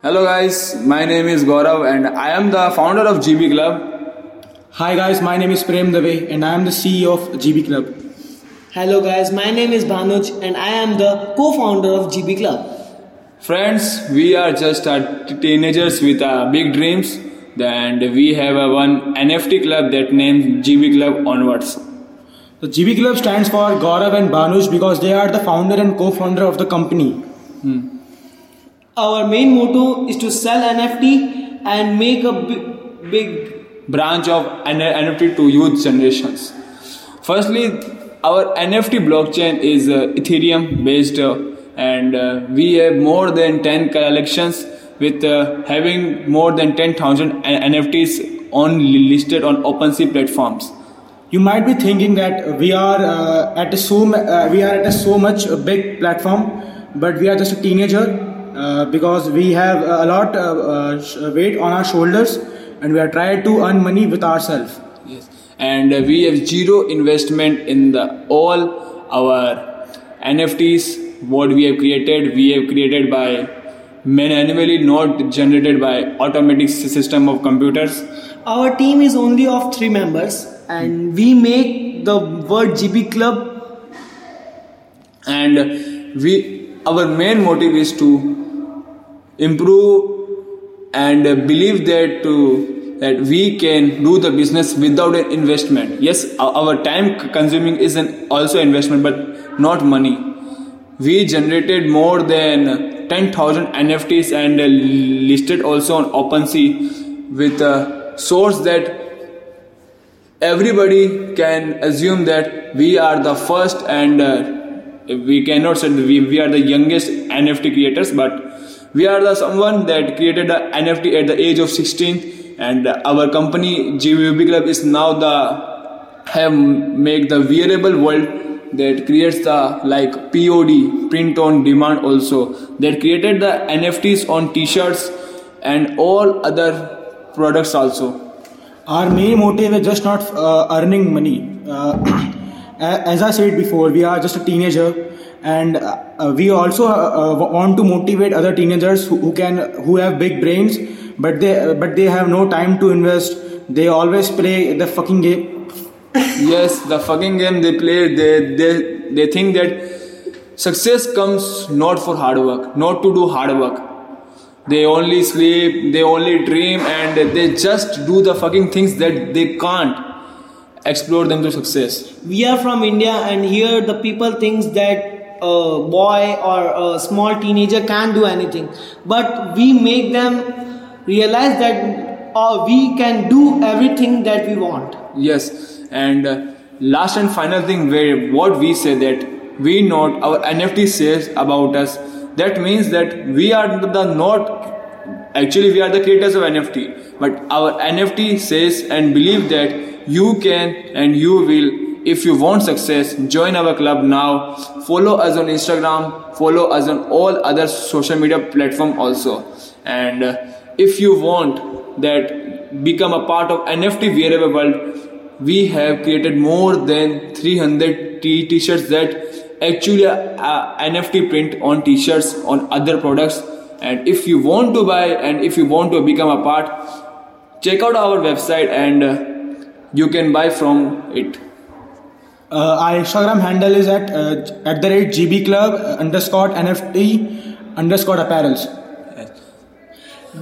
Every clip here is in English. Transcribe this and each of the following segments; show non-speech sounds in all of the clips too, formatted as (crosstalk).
Hello guys, my name is Gaurav and I am the founder of GB Club. Hi guys, my name is Prem Dave and I am the CEO of GB Club. Hello guys, my name is Bhanuj and I am the co-founder of GB Club. Friends, we are just teenagers with uh, big dreams and we have a one NFT club that named GB Club Onwards. The GB Club stands for Gaurav and Bhanuj because they are the founder and co-founder of the company. Our main motto is to sell NFT and make a big, big branch of NFT to youth generations. Firstly, our NFT blockchain is uh, Ethereum based uh, and uh, we have more than 10 collections with uh, having more than 10,000 NFTs on listed on OpenSea platforms. You might be thinking that we are uh, at a so uh, we are at a so much big platform, but we are just a teenager uh, because we have a lot uh, uh, weight on our shoulders and we are trying to earn money with ourselves. Yes. And uh, we have zero investment in the all our NFTs. What we have created, we have created by manually, not generated by automatic system of computers. Our team is only of three members and we make the word GB Club And we, our main motive is to improve and uh, believe that to that we can do the business without an investment. Yes, our, time consuming is an also investment, but not money. We generated more than 10,000 NFTs and uh, listed also on OpenSea with a source that everybody can assume that we are the first and uh, we cannot say we, we are the youngest nft creators but we are the someone that created a nft at the age of 16 and our company gbub club is now the have make the wearable world that creates the like pod print on demand also that created the nfts on t-shirts and all other products also Our main motive is just not uh, earning money. Uh, (clears throat) as I said before, we are just a teenager, and uh, uh, we also uh, uh, want to motivate other teenagers who, who can who have big brains, but they but they have no time to invest. They always play the fucking game. (laughs) yes the fucking game they play they they they think that success comes not for hard work not to do hard work they only sleep they only dream and they just do the fucking things that they can't explore them to success we are from india and here the people thinks that a boy or a small teenager can't do anything. But we make them realize that uh, we can do everything that we want. Yes and uh, last and final thing where what we say that we not our nft says about us that means that we are the not actually we are the creators of nft but our nft says and believe that you can and you will if you want success join our club now. Follow us on instagram. Follow us on all other social media platform also. And uh, if you want that become a part of nft wearable world we have created more than 300 t- t-shirts that actually are nft print on t-shirts on other products. And if you want to buy and if you want to become a part check out our website and uh, you can buy from it Uh, our Instagram handle is at uh, at the rate GB Club uh, underscore NFT underscore apparels.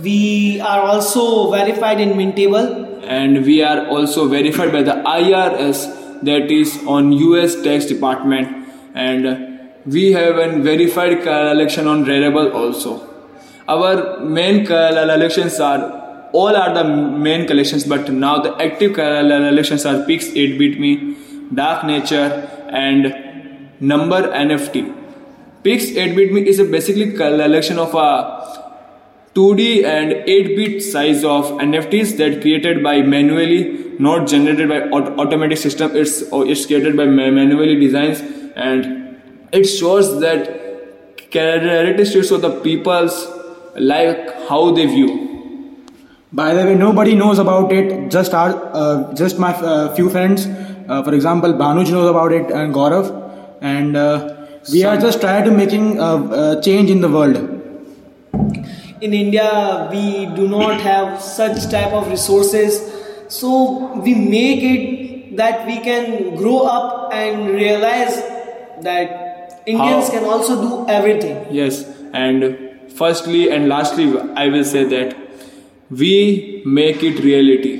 we are also verified in mintable. And we are also verified by the IRS that is on US tax department. And we have a verified collection on Rarible also. Our main collections are all are the main collections but now the active collections are Pix 8-bit me Dark Nature and Number NFT Pix 8-bit me is a basically collection of a 2D and 8-bit size of NFTs that created by manually, not generated by aut- automatic system. It's it's created by ma- manually designs and it shows that characteristics of the people's like how they view. By the way, nobody knows about it. Just our, uh, just my uh, few friends. Uh, for example, Bhanuj knows about it and Gaurav, and uh, we are just trying to making a, uh, change in the world. in india we do not have such type of resources so we make it that we can grow up and realize that indians How? can also do everything Yes, and firstly and lastly, I will say that we make it reality.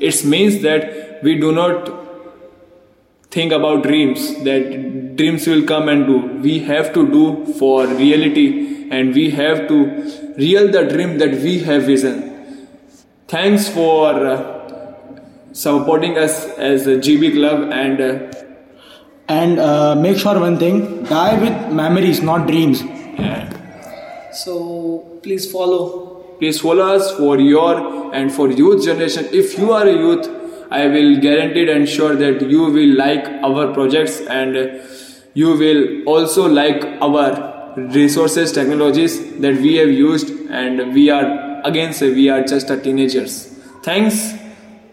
It means that we do not think about dreams, that dreams will come and do. We have to do for reality and we have to real the dream that we have vision. Thanks for uh, supporting us as a GB Club and uh, And uh, make sure one thing: die with memories, not dreams. yeah. so please follow Please follow us for your and for youth generation. If you are a youth, I will guarantee and sure that you will like our projects and you will also like our resources, technologies that we have used. And we are again say we are just a teenagers. Thanks